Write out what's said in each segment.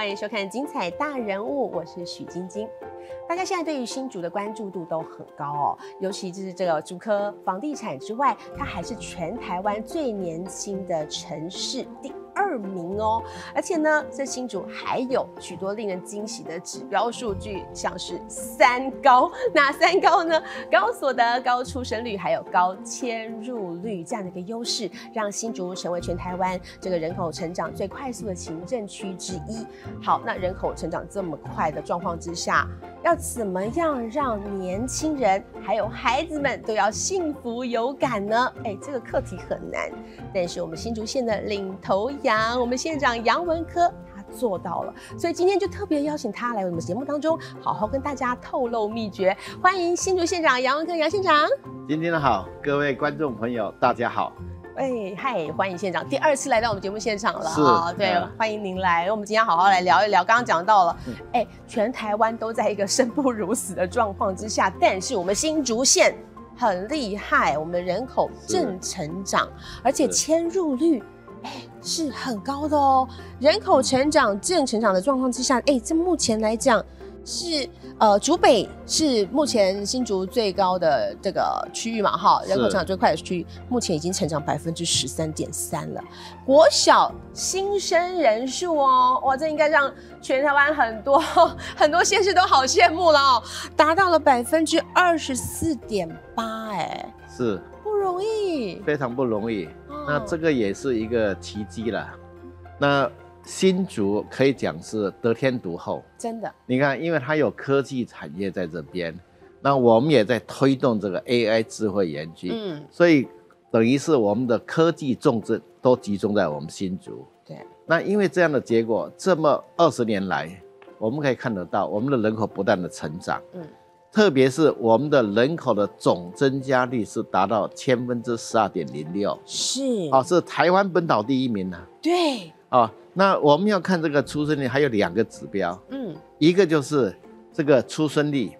欢迎收看《精彩大人物》，我是许晶晶。大家现在对于新竹的关注度都很高哦，尤其就是这个竹科房地产之外，它还是全台湾最年轻的城市第二名哦。而且呢，这新竹还有许多令人惊喜的指标数据，像是三高，哪三高呢？高所得、高出生率，还有高迁入率这样的一个优势，让新竹成为全台湾这个人口成长最快速的行政区之一。好，那人口成长这么快的状况之下，要怎么样让年轻人还有孩子们都要幸福有感呢？哎，这个课题很难，但是我们新竹县的领头羊，我们县长杨文科他做到了，所以今天就特别邀请他来我们节目当中，好好跟大家透露秘诀。欢迎新竹县长杨文科杨县长。今天好，各位观众朋友，大家好。哎，嗨，欢迎县长第二次来到我们节目现场了是啊！对嗯，欢迎您来。我们今天好好来聊一聊。刚刚讲到了，哎，全台湾都在一个生不如死的状况之下，但是我们新竹县很厉害，我们的人口正成长，而且迁入率。哎，是很高的哦。人口成长正成长的状况之下，哎，这目前来讲是呃，竹北是目前新竹最高的这个区域嘛，哈，人口成长最快的区域，目前已经成长百分之十三点三了。国小新生人数哦，哇，这应该让全台湾很多 很多县市都好羡慕了哦，达到了百分之二十四点八，哎，是不容易。非常不容易。哦那这个也是一个奇迹了。那新竹可以讲是得天独厚。真的你看，因为它有科技产业在这边，那我们也在推动这个 AI 智慧园区，嗯，所以等于是我们的科技重镇都集中在我们新竹。对，那因为这样的结果，这么二十年来，我们可以看得到我们的人口不断的成长，嗯，特别是我们的人口的总增加率是达到千分之十二点零六，是，啊，是台湾本岛第一名呢、对，啊。那我们要看这个出生率，还有两个指标，嗯，一个就是这个出生率，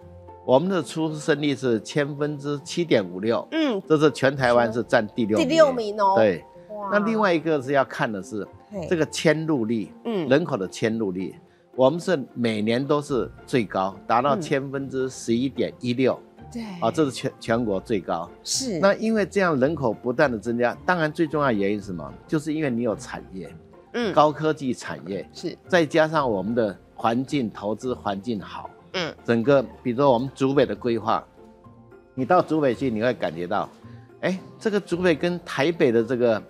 我们的出生率是千分之七点五六，嗯，这是全台湾是占第六第六名哦，，对，那另外一个是要看的是这，个迁入率，嗯。人口的迁入率，我们是每年都是最高，达到嗯。千分之十一点一六对，啊，这是全全国最高。是，那因为这样人口不断的增加，当然最重要的原因是什么？就是因为你有产业，嗯，高科技产业，是，再加上我们的环境投资环境好，嗯，整个比如说我们竹北的规划，你到竹北去，你会感觉到，哎，这个竹北跟台北的这个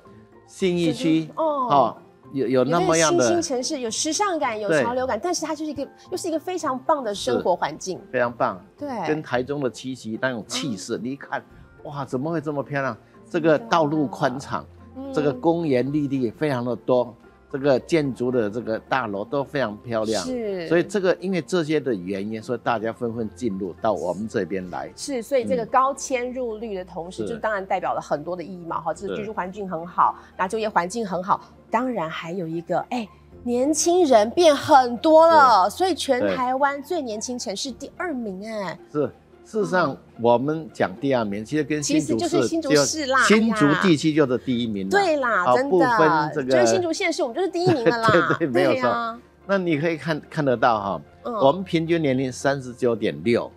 信义区哦。哦，有有那么样的新兴城市，有时尚感，有潮流感，但是它就是一个又是一个非常棒的生活环境，非常棒，对，跟台中的七夕那种气势，嗯。你一看，哇，怎么会这么漂亮？这个道路宽敞，嗯。这个公园绿地非常的多，这个建筑的这个大楼都非常漂亮。是，所以这个因为这些的原因，所以大家纷纷进入到我们这边来。是，所以这个嗯。高迁入率的同时，是就当然代表了很多的意义嘛，哈，这居住环境很好，那就业环境很好，当然还有一个，哎，年轻人变很多了，所以全台湾最年轻城市第二名，哎，是，事实上我们讲第二名，其实跟新竹就是新竹市啦新竹地区就是第一名了。对啦，真的，分这个就是新竹县市，我们就是第一名了啦，对对没有错。那你可以看看得到哈，嗯。我们平均年龄三十九点六，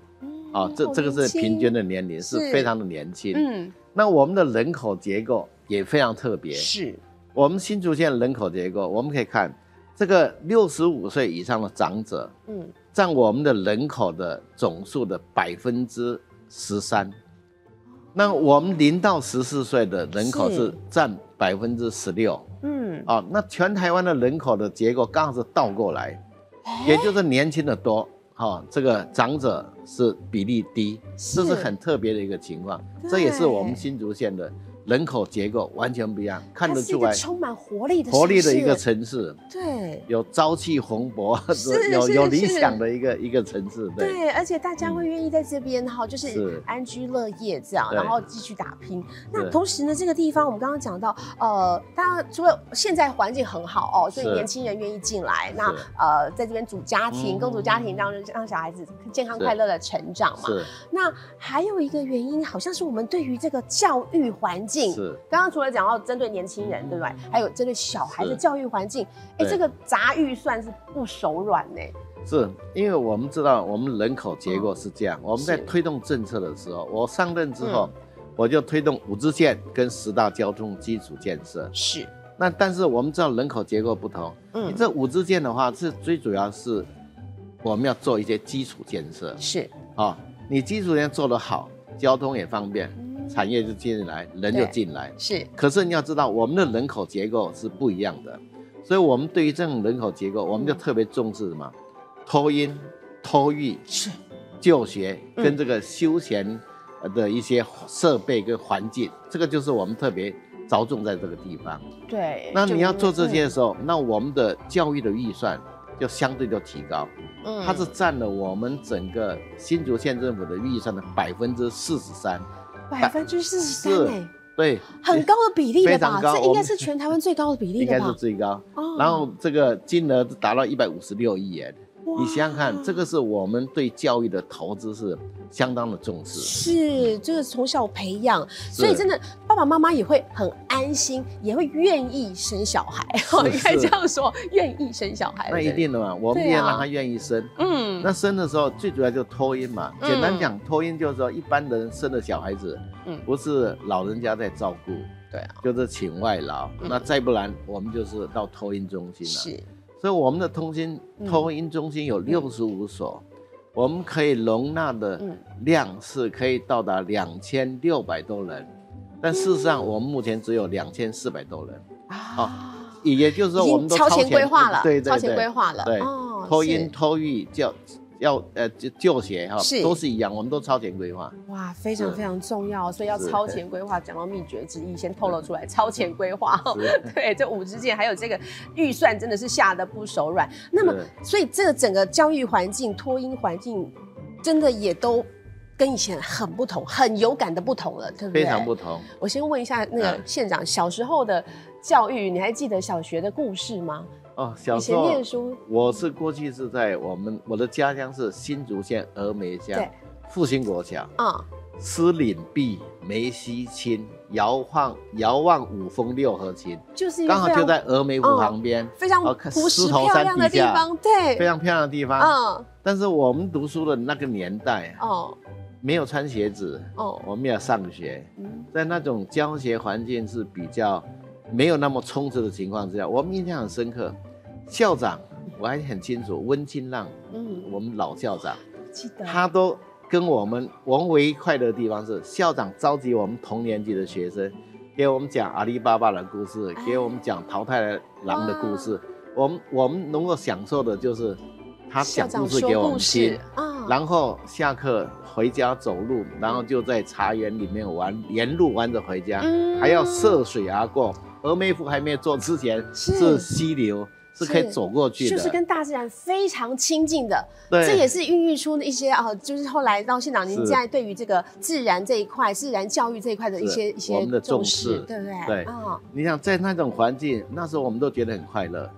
啊，这好这个是平均的年龄，是是。非常的年轻。嗯，那我们的人口结构也非常特别。是，我们新竹县人口结构，我们可以看这个六十五岁以上的长者，嗯，占我们的人口的总数的百分之十三。那我们零到十四岁的人口是是占百分之十六嗯，啊。那全台湾的人口的结构刚好是倒过来，也就是年轻的多，哈、这个长者是比例低，这是很特别的一个情况。这也是我们新竹县的人口结构完全不一样，看得出来充满活力的活力的一个城城市，对。有朝气蓬勃，是有有理想的一个一个城市。对，对，而且大家会愿意在这边哈，就是。是安居乐业这样，然后继续打拼。那同时呢，这个地方我们刚刚讲到，呃，大家除了现在环境很好哦，所以年轻人愿意进来，那呃，在这边组家庭、嗯。共组家庭，让让小孩子健康快乐的的成长嘛。是。那还有一个原因，好像是我们对于这个教育环境，是。刚刚除了讲到针对年轻人，对不对？还有针对小孩的教育环境，哎，对。这个砸预算是不手软呢。是，因为我们知道我们人口结构是这样，我们在推动政策的时候，我上任之后，嗯。我就推动五支线跟十大交通基础建设。是，那但是我们知道人口结构不同，嗯。你这五支线的话是最主要是我们要做一些基础建设。是，啊、你基础建设做得好，交通也方便，嗯产业就进来，人就进来。是，可是你要知道，我们的人口结构是不一样的，所以我们对于这种人口结构，我们就特别重视什么？托婴、托育、是，就学嗯跟这个休闲的一些设备跟环境，这个就是我们特别着重在这个地方。对。那你要做这嗯些的时候，那我们的教育的预算就相对就提高，嗯它是占了我们整个新竹县政府的预算的百分之四十三。百分之四十三是哎，对，很高的比例了吧？这应该是全台湾最高的比例 应该是？最高。哦然后这个金额达到一百五十六亿元，哇你想想看，这个是我们对教育的投资是相当的重视。是就是从小培养，所以真的爸爸妈妈也会很安心，也会愿意生小孩。哦，应该是这样说，愿意生小孩。那一定的嘛，我们也让他愿意生。嗯，那生的时候最主要就是托婴嘛，嗯简单讲，托婴就是说一般人生的小孩子，嗯不是老人家在照顾，对啊，就是请外劳。嗯那再不然，我们就是到托婴中心了。是所以我们的通心嗯。托婴中心有六十五所，我们可以容纳的嗯量是可以到达两千六百多人，但事实上我们目前只有两千四百多人，啊，也就是说我们都经超前规划了，对对超前规，划了，对哦，托是。婴托育教要呃就就学哈是都是一样，我们都超前规划。哇，非常非常重要，所以要超前规划。讲到秘诀之一，先透露出来，超前规划。是 对，这五支箭还有这个预算真的是下的不手软。那么，所以这个整个教育环境、托婴环境，真的也都跟以前很不同，很有感的不同了，对不对？非常不同。我先问一下那个嗯县长，小时候的教育，你还记得小学的故事吗？哦，小以前时候念书，我是过去是在我们我的家乡是新竹县峨眉乡对。复兴国小。啊、诗岭壁，梅溪青，遥望遥望五峰六合琴，就是刚好就在峨眉湖嗯旁边，非常朴实狮头山漂亮的地方，对，非常漂亮的地方。嗯，但是我们读书的那个年代啊，哦。没有穿鞋子，哦，我们没有上学，嗯，在那种教学环境是比较没有那么充实的情况之下，我们印象很深刻。校长我还很清楚，温清浪，嗯，我们老校长，记得他都跟我们，我们唯一快乐的地方是校长召集我们同年级的学生，给我们讲阿里巴巴的故事，哎给我们讲淘汰狼的故事。我们我们能够享受的就是他讲故事给我们听然后下课回家走路，然后就在茶园里面玩，沿路玩着回家，嗯还要涉水而过。峨眉湖还没有做之前是。是溪流，是。可以走过去的。就是跟大自然非常亲近的，对。这也是孕育出一些啊，就是后来到现场您现在对于这个自然这一块、自然教育这一块的一些一些我们的重视，对不对？对。啊，你想在那种环境，那时候我们都觉得很快乐，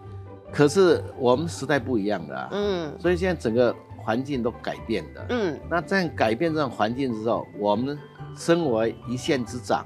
可是我们时代不一样了啊，嗯。所以现在整个环境都改变的。嗯，那在改变这种环境之后，我们身为一县之长，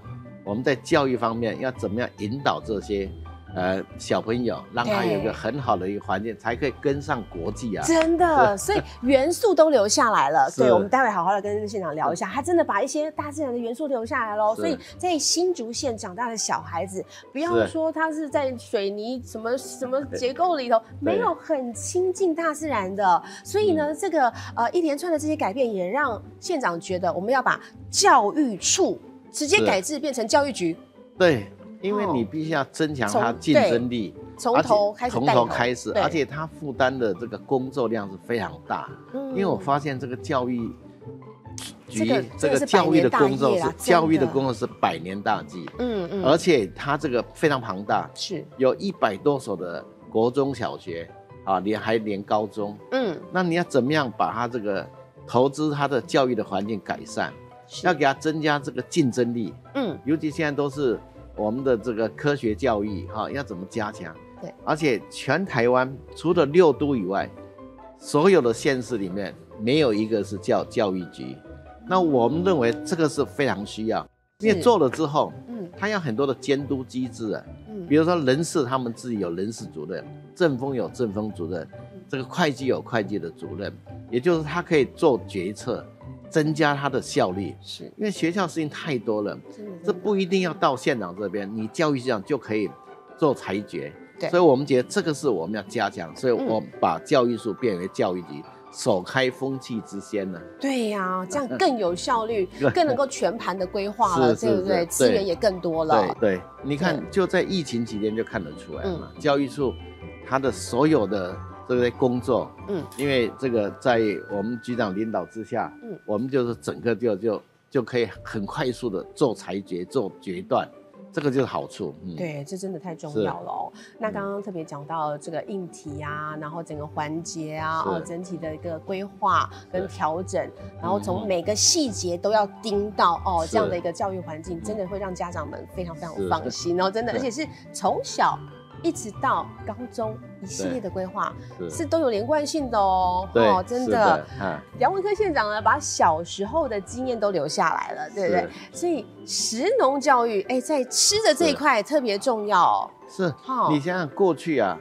我们在教育方面要怎么样引导这些呃小朋友，让他有一个很好的一个环境，才可以跟上国际啊。真的，所以元素都留下来了。是 对，我们待会好好的跟县长聊一下，他真的把一些大自然的元素留下来喽。所以在新竹县长大的小孩子，不要说他是在水泥什么什么结构里头，没有很亲近大自然的。所以嗯呢，这个呃一连串的这些改变，也让县长觉得我们要把教育处直接改制变成教育局，对，因为哦。你必须要增强它竞争力，从头开始从头头。开始，而且它负担的这个工作量是非常大。嗯。因为我发现这个教育局这个教育的工作是教育的工作是百年大计，嗯嗯。而且它这个非常庞大，是。有一百多所的国中小学啊，连还连高中。嗯。那你要怎么样把它这个投资它的教育的环境改善，是要给它增加这个竞争力，嗯。尤其现在都是我们的这个科学教育哈、要怎么加强？对，而且全台湾除了六都以外，所有的县市里面没有一个是叫教育局。那我们认为这个是非常需要，因为做了之后，嗯。他要很多的监督机制啊，嗯。比如说人事他们自己有人事主任，政风有政风主任，这个会计有会计的主任，也就是他可以做决策，增加它的效率。是因为学校事情太多了，这不一定要到县长这边，你教育局长就可以做裁决。对所以我们觉得这个是我们要加强，所以嗯我把教育处变为教育局，首开风气之先呢。对呀、这样更有效率，更能够全盘的规划了，对不对？是资源也更多了对。对，你看就在疫情期间就看得出来嘛，嗯教育处它的所有的这个工作，嗯，因为这个在我们局长领导之下，嗯。我们就是整个就就就可以很快速的做裁决、做决断，这个就是好处。嗯，对，这真的太重要了哦。那刚刚特别讲到这个硬体啊，然后整个环节啊，哦，整体的一个规划跟调整，然后从嗯每个细节都要盯到哦，这样的一个教育环境，真的会让家长们非常非常放心哦，真的，而且是从小一直到高中一系列的规划是是都有连贯性的哦，对哦，真是的。啊，杨文科县长呢，把小时候的经验都留下来了，对不对？所以食农教育，哎，在吃的这一块特别重要哦。是好你想想过去啊，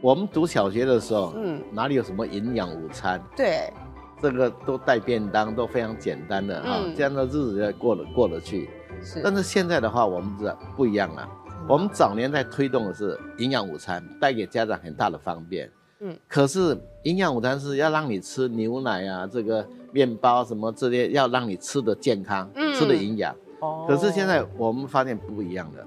我们读小学的时候，嗯，哪里有什么营养午餐？对，这个都带便当，都非常简单的哈、嗯这样的日子就过得过得去。是，但是现在的话，我们知道不一样了。我们早年在推动的是营养午餐，带给家长很大的方便。嗯，可是营养午餐是要让你吃牛奶啊，这个面包什么这些，要让你吃的健康，嗯。吃的营养。哦。可是现在我们发现不一样的，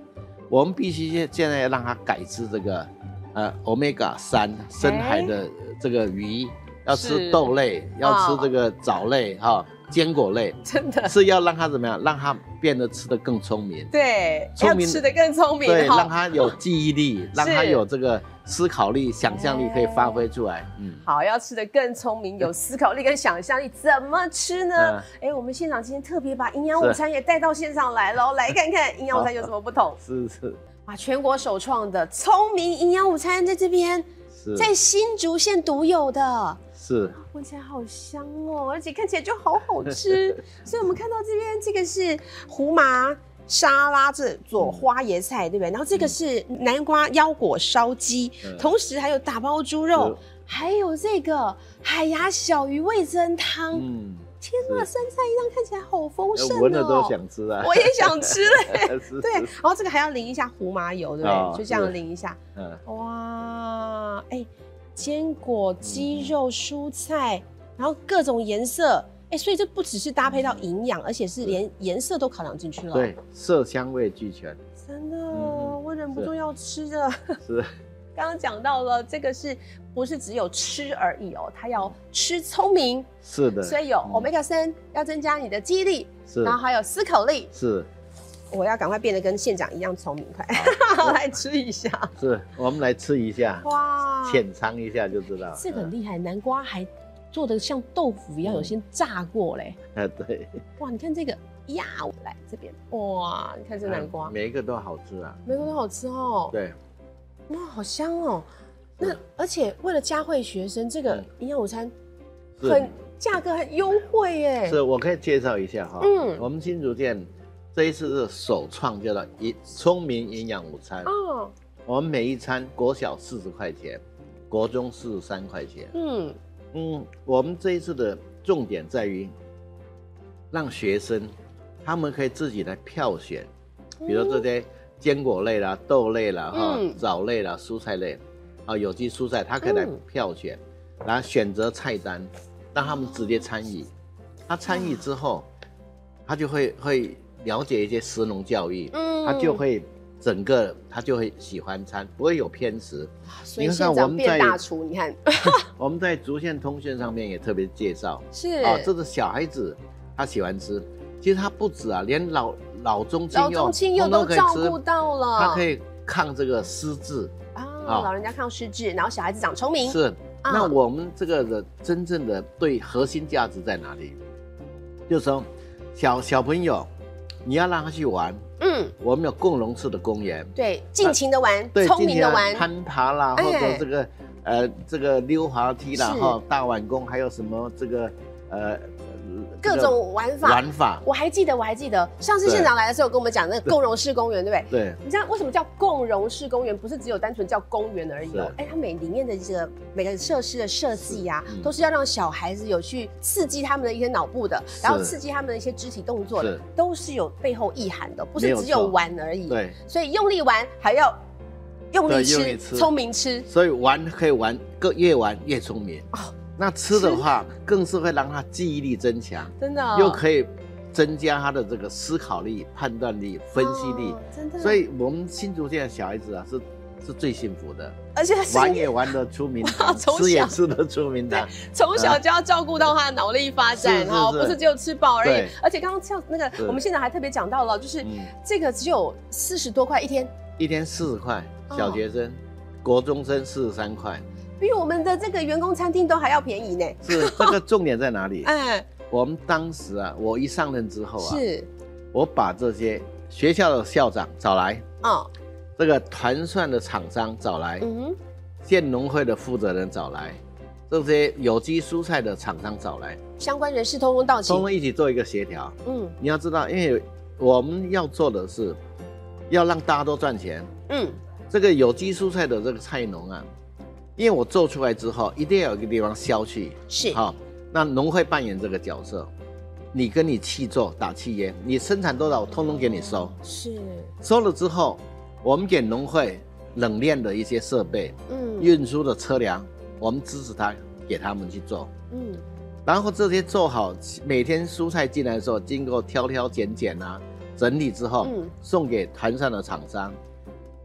我们必须现现在要让他改吃这个，呃，omega 三深海的这个鱼，要吃豆类，要吃这个藻类哈、坚果类，真的。是要让它怎么样，让它变得吃得更聪明。对，聪明要吃的更聪明，对，哈。让它有记忆力，让它有这个思考力、想象力可以发挥出来。嗯，好，要吃的更聪明，有思考力跟想象力，怎么吃呢？嗯？哎、我们现场今天特别把营养午餐也带到现场来了，来看看营养午餐有什么不同。是是。哇，全国首创的聪明营养午餐在这边，是在新竹县独有的，是，闻起来好香哦，而且看起来就好好吃。所以我们看到这边这个是胡麻。沙拉这做花椰菜，对不对？然后这个是南瓜腰果烧鸡，嗯同时还有打包猪肉是，还有这个海牙小鱼味增汤。嗯，天啊，三菜一汤看起来好丰盛哦！闻了都想吃啊。我也想吃嘞。是对，然后这个还要淋一下胡麻油，对不对？哦就这样淋一下。嗯，哇，哎，坚果、鸡肉、蔬菜，然后各种颜色，哎，所以这不只是搭配到营养，而且是连颜色都考量进去了。，对，色香味俱全，真的，嗯我忍不住要吃的。是刚刚讲到了，这个是不是只有吃而已哦？它要吃聪明，是的。所以有嗯 omega 三要增加你的记忆力，是然后还有思考力。是我要赶快变得跟县长一样聪明，快好 来吃一下。是，我们来吃一下，哇，浅尝一下就知道。这个很厉害，南瓜还做的像豆腐一样，嗯有先炸过嘞。哎，对，哇，你看这个呀，我来这边，哇，你看这南瓜，每一个都好吃啊。每个都好吃哦。，对，哇，好香哦。那而且为了佳慧学生，这个嗯营养午餐很价格很优惠耶。是，我可以介绍一下哈。嗯我们新竹店这一次是首创叫做一聪明营养午餐。哦，我们每一餐国小四十块钱，国中四十三块钱。嗯，嗯，我们这一次的重点在于让学生他们可以自己来票选，比如这些坚果类啦、豆类啦、哈、嗯藻类啦、蔬菜类，啊，有机蔬菜，他可以来嗯。票选，然后选择菜单，让他们直接参与。他参与之后，他就会会了解一些食农教育，嗯。他就会整个他就会喜欢餐，不会有偏食。所以你看县长变我们在大厨，你看。我们在竹县通讯上面也特别介绍，是。啊，这是小孩子他喜欢吃，其实他不止啊，连老老中青老中青幼都照顾到了，他可以抗这个失智，啊，啊老人家抗失智，然后小孩子长聪明，是。啊。那我们这个的真正的对核心价值在哪里？就是说，小小朋友，你要让他去玩，嗯，我们有共融式的公园，对，尽情的玩，对，聪明的玩，攀爬啦，哎。或者这个呃这个溜滑梯啦，哈，大碗弓，还有什么这个呃各种玩法。玩法。我还记得，我还记得上次县长来的时候跟我们讲那个共融式公园，对不对？对。你知道为什么叫共融式公园？不是只有单纯叫公园而已哦。哎，它每里面的这个每个设施的设计呀，都是要让小孩子有去刺激他们的一些脑部的，然后刺激他们的一些肢体动作的，都是有背后意涵的，不是只有玩而已。对。所以用力玩还要用力吃，聪明吃。所以玩可以玩，更越玩越聪明。哦。那吃的话，更是会让他记忆力增强，真的，又可以增加他的这个思考力、判断力、分析力，真的。所以，我们新竹县的小孩子啊，是是最幸福的，而且玩也玩得出名堂，吃也吃得出名堂。从小就要照顾到他的脑力发展哈，不是只有吃饱而已。而且刚刚像那个，我们现在还特别讲到了，就是这个只有四十多块一天，一天四十块，小学生、国中生四十三块。比我们的这个员工餐厅都还要便宜呢。是这个重点在哪里？嗯，我们当时啊，我一上任之后啊，是，我把这些学校的校长找来，哦，这个团算的厂商找来，嗯，县农会的负责人找来，这些有机蔬菜的厂商找来，相关人士通通到齐，通通一起做一个协调。嗯，你要知道，因为我们要做的是要让大家都赚钱。嗯，这个有机蔬菜的这个菜农啊。因为我做出来之后，一定要有一个地方消去，是好。那农会扮演这个角色，你跟你气做打气烟，你生产多少，我通通给你收。是收了之后，我们给农会冷链的一些设备，嗯，运输的车辆，我们支持他，给他们去做，嗯。然后这些做好，每天蔬菜进来的时候，经过挑挑拣拣啊，整理之后，嗯，送给团上的厂商，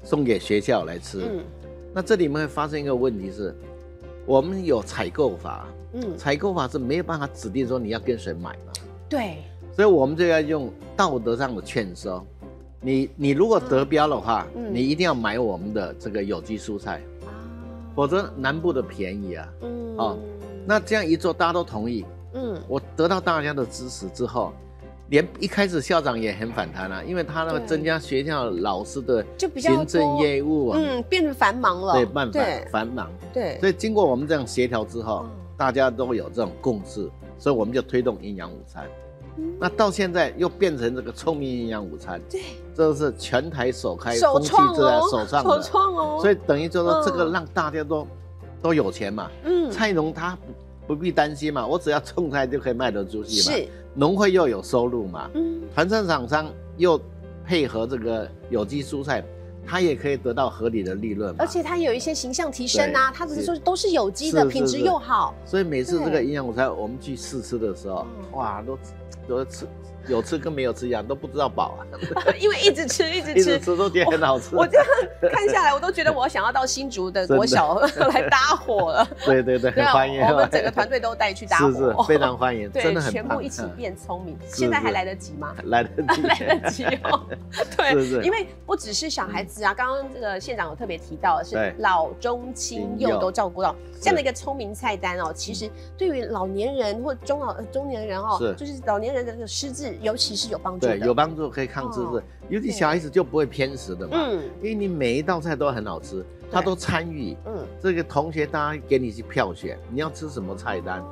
送给学校来吃，嗯。那这里面会发生一个问题是，我们有采购法，嗯，采购法是没有办法指定说你要跟谁买嘛，对，所以我们就要用道德上的劝说，你你如果得标的话，嗯，你一定要买我们的这个有机蔬菜，啊，否则南部的便宜啊，嗯，哦，那这样一做大家都同意，嗯，我得到大家的支持之后。连一开始校长也很反弹啊，因为他那个增加学校老师的行政业务啊，嗯，变得繁忙了，对，办法繁忙，对，所以经过我们这样协调之后，大家都有这种共识，所以我们就推动营养午餐。那到现在又变成这个聪明营养午餐，对，这是全台首开，首创首创哦，所以等于就说这个让大家都都有钱嘛，嗯，蔡农他。不必担心嘛，我只要种菜就可以卖得出去嘛。是，农会又有收入嘛。嗯，团餐厂商又配合这个有机蔬菜，它也可以得到合理的利润。而且它有一些形象提升啊，它只是说都是有机的，品质又好。所以每次这个营养午餐我们去试吃的时候，哇，都都吃。有吃跟没有吃一样，都不知道饱啊，因为一直吃一直吃，一直吃都觉得很好吃。我这样看下来，我都觉得我想要到新竹的国小 来搭伙了。对对对，欢迎我们整个团队都带去搭伙，是是，非常欢迎，真的很全部一起变聪明。现在还来得及吗？来得及，来得及哦。对，因为不只是小孩子啊，刚刚这个县长有特别提到，是老中青幼都照顾到这样的一个聪明菜单哦。其实对于老年人或中老中年人哦，就是老年人的这个失智。尤其是有帮助，对，有帮助可以抗自制，尤其小孩子就不会偏食的嘛，嗯，因为你每一道菜都很好吃，他都参与，嗯，这个同学大家给你去票选，你要吃什么菜单，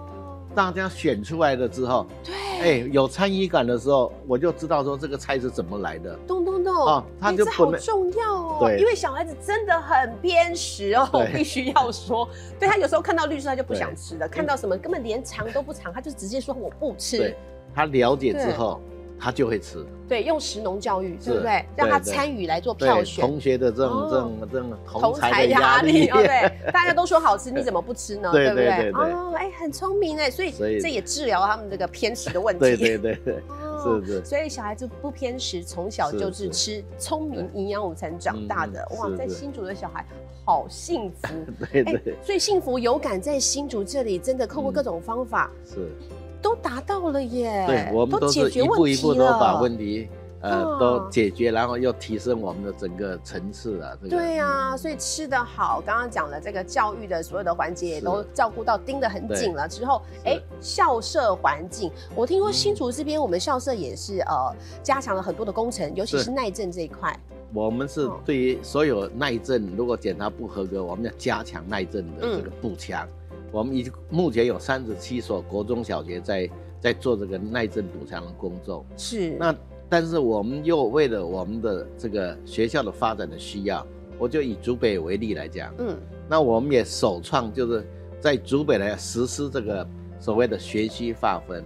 大家选出来了之后，对，哎，有参与感的时候，我就知道说这个菜是怎么来的，咚咚咚，哦，他就好重要哦，对，因为小孩子真的很偏食哦，必须要说，对他有时候看到绿色他就不想吃了，看到什么根本连尝都不尝，他就直接说我不吃。他了解之后，他就会吃。对，用食农教育，对不对？让他参与来做票选。同学的这种、这种、这种同才压力，对，大家都说好吃，你怎么不吃呢？对不对？哦，哎，很聪明哎，所以这也治疗他们这个偏食的问题。对对对对，是是。所以小孩子不偏食，从小就是吃聪明营养午餐长大的。哇，在新竹的小孩好幸福。对对。所以幸福有感在新竹这里，真的透过各种方法是。都达到了耶！对，我们都是一步一步都把问题，呃，都解决，然后又提升我们的整个层次啊。对啊，所以吃得好，刚刚讲了这个教育的所有的环节也都照顾到盯得很紧了。之后，哎，校舍环境，我听说新竹这边我们校舍也是呃加强了很多的工程，尤其是耐震这一块。我们是对于所有耐震，如果检查不合格，我们要加强耐震的这个补强。我们已目前有三十七所国中小学在在做这个耐震补偿的工作。是，那但是我们又为了我们的这个学校的发展的需要，我就以竹北为例来讲，嗯，那我们也首创就是在竹北来实施这个所谓的学区划分，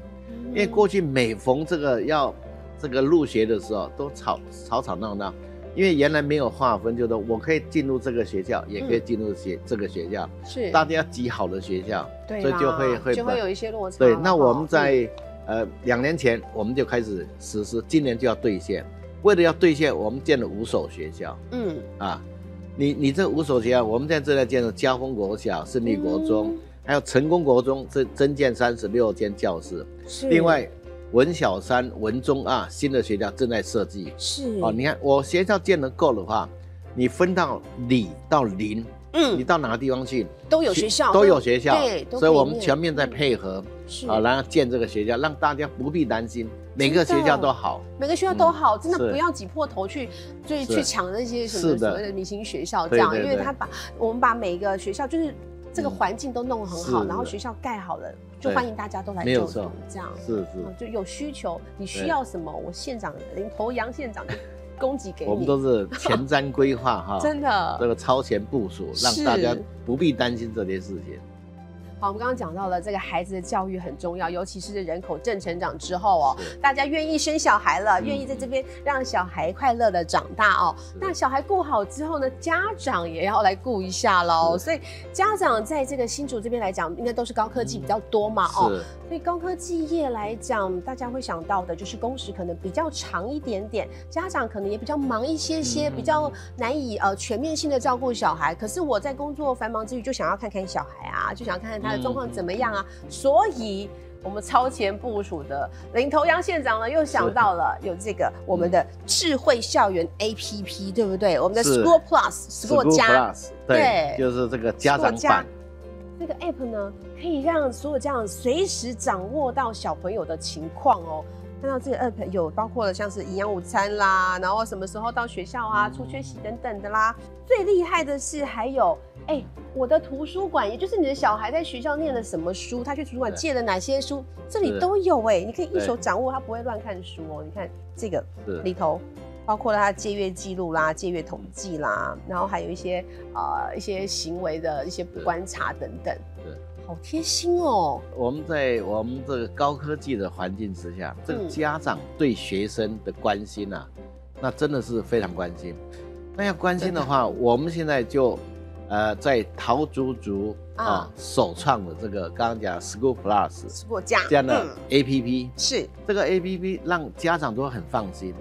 因为过去每逢这个要这个入学的时候都吵吵吵闹闹。因为原来没有划分，就是我可以进入这个学校，也可以进入学这个学校，是大家挤好的学校，对，所以就会会就会有一些落差。对，那我们在呃两年前我们就开始实施，今年就要兑现。为了要兑现，我们建了五所学校。嗯啊，你你这五所学校，我们现在正在建了嘉丰国小、胜利国中，还有成功国中，增增建三十六间教室。是，另外。文小三、文中二新的学校正在设计。是。哦，你看我学校建得够的话，你分到里到邻，嗯，你到哪个地方去？都有学校，都有学校，对，所以我们全面在配合，是啊，然后建这个学校，让大家不必担心，每个学校都好，每个学校都好，真的不要挤破头去，就是。去抢那些什么所谓的明星学校这样，因为他把我们把每个学校就是这个环境都弄得很好，然后学校盖好了。就欢迎大家都来就读，这样。是是，就有需求，你需要什么，我县长领头羊县长就供给给你。我们都是前瞻规划哈，真的。这个超前部署，让大家不必担心这件事情。好，我们刚刚讲到了这个孩子的教育很重要，尤其是人口正成长之后哦，大家愿意生小孩了，愿意在这边让小孩快乐的长大哦。那小孩顾好之后呢，家长也要来顾一下喽。所以家长在这个新竹这边来讲，应该都是高科技比较多嘛哦。所以高科技业来讲，大家会想到的就是工时可能比较长一点点，家长可能也比较忙一些些，比较难以呃全面性的照顾小孩。可是我在工作繁忙之余，就想要看看小孩啊，就想看看他。状况怎么样啊？所以，我们超前部署的领头羊县长呢，又想到了有这个我们的智慧校园 APP，对不对？我们的 School Plus，School 加，对，就是这个家长版。这个 App 呢，可以让所有家长随时掌握到小朋友的情况哦。看到这个 app 有包括了像是营养午餐啦，然后什么时候到学校啊，出缺席等等的啦。最厉害的是还有，哎，我的图书馆，也就是你的小孩在学校念了什么书，他去图书馆借了哪些书，这里都有哎，你可以一手掌握，他不会乱看书哦。你看这个里头，包括了他借阅记录啦、借阅统计啦，然后还有一些呃一些行为的一些观察等等。对好贴心哦！我们在我们这个高科技的环境之下，这个家长对学生的关心啊，那真的是非常关心。那要关心的话，我们现在就呃在陶竹竹啊首创的这个刚刚讲 School Plus 这样的 APP，是。这个 APP 让家长都很放心。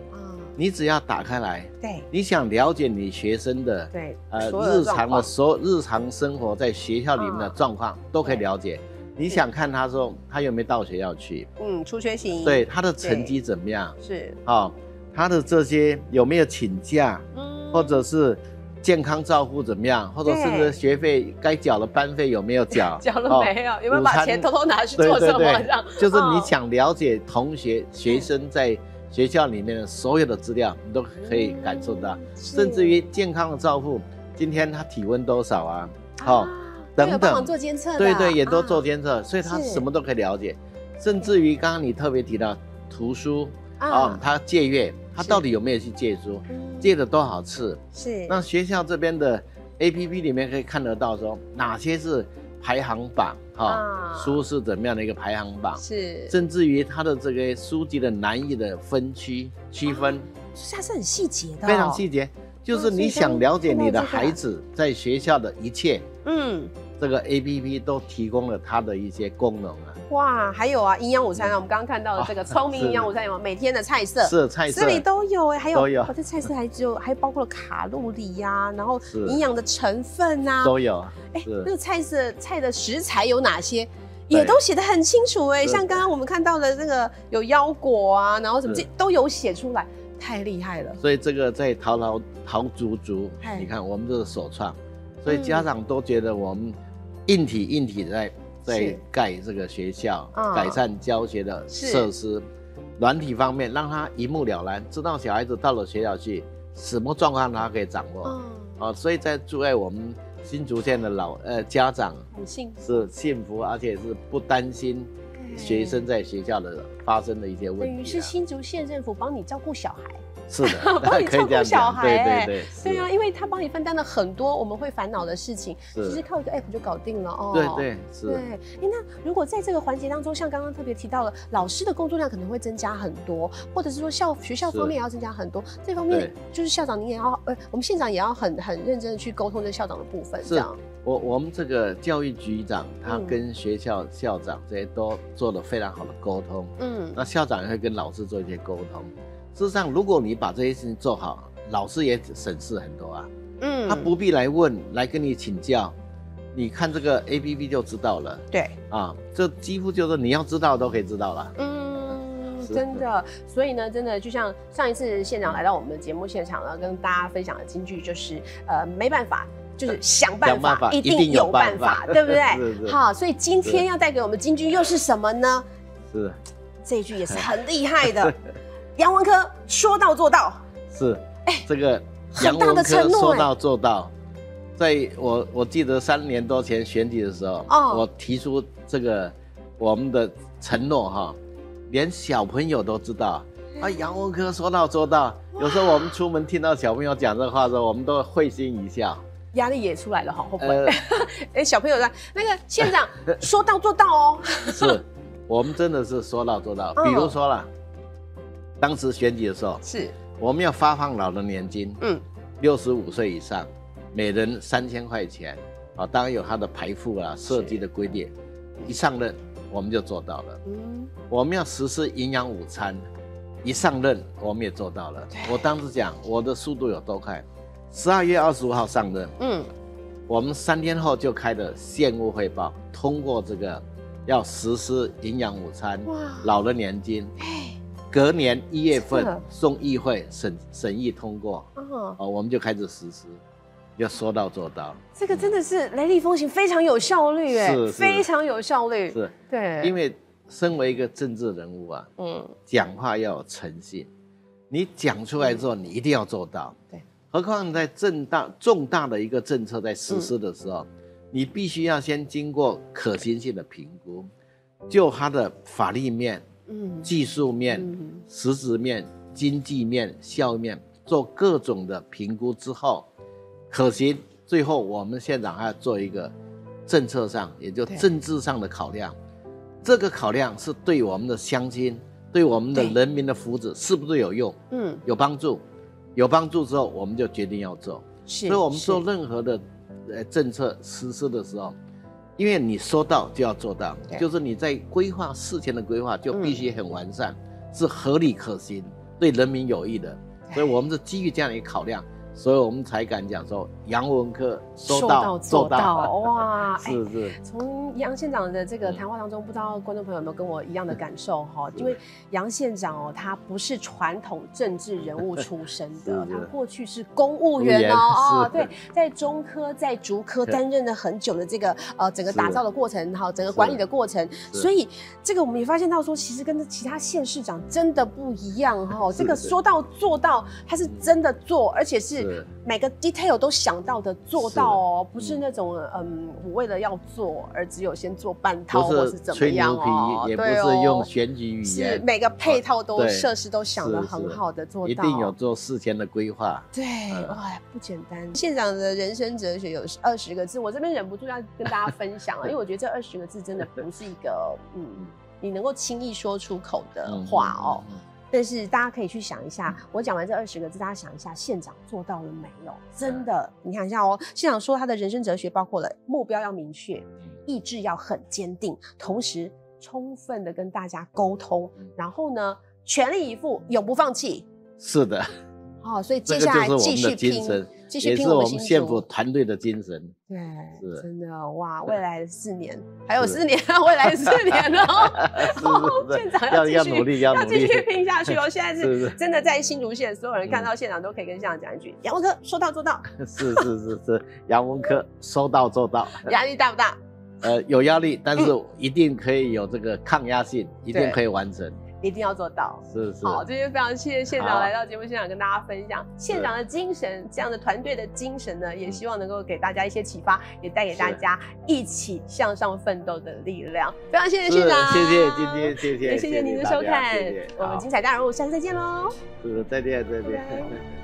你只要打开来，对，你想了解你学生的，对，呃，日常的所日常生活在学校里面的状况都可以了解。你想看他说他有没有到学校去，嗯，出学习，对，他的成绩怎么样？是，哦，他的这些有没有请假，嗯，或者是健康照护怎么样，或者甚至学费该缴的班费有没有缴？缴了没有？有没有把钱偷偷拿去做什么？这样，就是你想了解同学学生在。学校里面的所有的资料，你都可以感受到，甚至于健康的照护，今天他体温多少啊？好，等等，做监测，对对，也都做监测，所以他什么都可以了解。甚至于刚刚你特别提到图书啊，他借阅，他到底有没有去借书？借了多少次？是。那学校这边的 A P P 里面可以看得到，说哪些是。排行榜哈，书是怎么样的一个排行榜？是，甚至于他的这个书籍的难易的分区区分，它是很细节的，非常细节。就是你想了解你的孩子在学校的一切，嗯，这个 A P P 都提供了它的一些功能啊。哇，还有啊，营养午餐啊，我们刚刚看到的这个聪明营养午餐有每天的菜色。是菜色，这里都有哎，还有都有，这菜色还只有还包括了卡路里呀，然后营养的成分啊。都有。哎，那个菜色菜的食材有哪些，也都写的很清楚哎，像刚刚我们看到的那个有腰果啊，然后什么这都有写出来，太厉害了。所以这个在淘淘淘足足，你看我们这是首创，所以家长都觉得我们硬体硬体在。在盖这个学校，改善教学的设施，软体方面让他一目了然，知道小孩子到了学校去什么状况他可以掌握。啊，所以在住在我们新竹县的老呃家长很幸福，是幸福，而且是不担心学生在学校的发生的一些问题、啊。等于是新竹县政府帮你照顾小孩。是的，帮你照顾小孩、欸，对对对，对啊，因为他帮你分担了很多我们会烦恼的事情，其实靠一个 app 就搞定了哦。对对是。对，哎，那如果在这个环节当中，像刚刚特别提到了，老师的工作量可能会增加很多，或者是说校学校方面也要增加很多，这方面就是校长您也要，呃，我们县长也要很很认真的去沟通这校长的部分，这样。我我们这个教育局长他跟学校校长这些都做了非常好的沟通，嗯，那校长也会跟老师做一些沟通。事实上，如果你把这些事情做好，老师也省事很多啊。嗯，他不必来问，来跟你请教，你看这个 A P P 就知道了。对，啊，这几乎就是你要知道都可以知道了。嗯，真的。所以呢，真的就像上一次县长来到我们的节目现场呢，跟大家分享的金句就是，呃，没办法，就是想办法，一定有办法，对不对？好，所以今天要带给我们金句又是什么呢？是，这一句也是很厉害的。杨文科说到做到，是，哎，这个杨文科说到做到，在我我记得三年多前选举的时候，哦，我提出这个我们的承诺哈，连小朋友都知道，啊，杨文科说到做到，有时候我们出门听到小朋友讲这话的时候，我们都会心一笑，压力也出来了哈，会不会？哎，小朋友在那个县长 说到做到哦，是我们真的是说到做到，比如说了。当时选举的时候，是。我们要发放老人年金，嗯，六十五岁以上，每人三千块钱，啊，当然有它的排付啊，设计的规定，一上任我们就做到了，嗯，我们要实施营养午餐，一上任我们也做到了。我当时讲我的速度有多快，十二月二十五号上任，嗯，我们三天后就开的县务汇报，通过这个要实施营养午餐，哇，老人年金。隔年一月份送议会审审议通过，哦，我们就开始实施，要说到做到。这个真的是雷厉风行，非常有效率，哎，非常有效率。是，对，因为身为一个政治人物啊，嗯，讲话要有诚信，你讲出来之后，你一定要做到。对，何况在重大重大的一个政策在实施的时候，你必须要先经过可行性的评估，就它的法律面。技术面、实质面、经济面、效益面，做各种的评估之后，可行。最后，我们县长还要做一个政策上，也就政治上的考量。这个考量是对我们的乡亲、对我们的人民的福祉是不是有用？嗯，有帮助。有帮助之后，我们就决定要做。是，所以我们做任何的呃政策实施的时候。因为你说到就要做到，就是你在规划事前的规划就必须很完善，是合理可行，对人民有益的，所以我们是基于这样一个考量。所以我们才敢讲说杨文科说到做到哇！是是。从杨县长的这个谈话当中，不知道观众朋友有没有跟我一样的感受哈？因为杨县长哦，他不是传统政治人物出身的，他过去是公务员哦哦，对，在中科在竹科担任了很久的这个呃整个打造的过程哈，整个管理的过程，所以这个我们也发现到说，其实跟其他县市长真的不一样哈。这个说到做到，他是真的做，而且是。每个 detail 都想到的做到哦，不是那种嗯，我为了要做而只有先做半套或是怎么样哦，也不是用选举语言，是每个配套都设施都想的很好的做到，一定有做事前的规划。对，哇，不简单。县长的人生哲学有二十个字，我这边忍不住要跟大家分享了，因为我觉得这二十个字真的不是一个嗯，你能够轻易说出口的话哦。但是大家可以去想一下，我讲完这二十个字，大家想一下，县长做到了没有？真的，你看一下哦，县长说他的人生哲学包括了目标要明确，意志要很坚定，同时充分的跟大家沟通，然后呢，全力以赴，永不放弃。是的。好，所以接下来继续拼。也是我们县府团队的精神，对，是真的哇！未来四年还有四年，未来四年哦，县长要要努力，要继续拼下去哦！现在 是真的在新竹县，所有人看到县长都可以跟县长讲一句：杨文科说到做到。是是是是，杨文科说到做到。压力大不大？呃，有压力，但是一定可以有这个抗压性，一定可以完成。一定要做到。是是。好，今天非常谢谢县长来到节目现场跟大家分享县长的精神，这样的团队的精神呢，也希望能够给大家一些启发，也带给大家一起向上奋斗的力量。非常谢谢县长，谢谢今天谢谢，也谢谢您的收看，我们精彩大人物，下次再见喽。是，再见再见。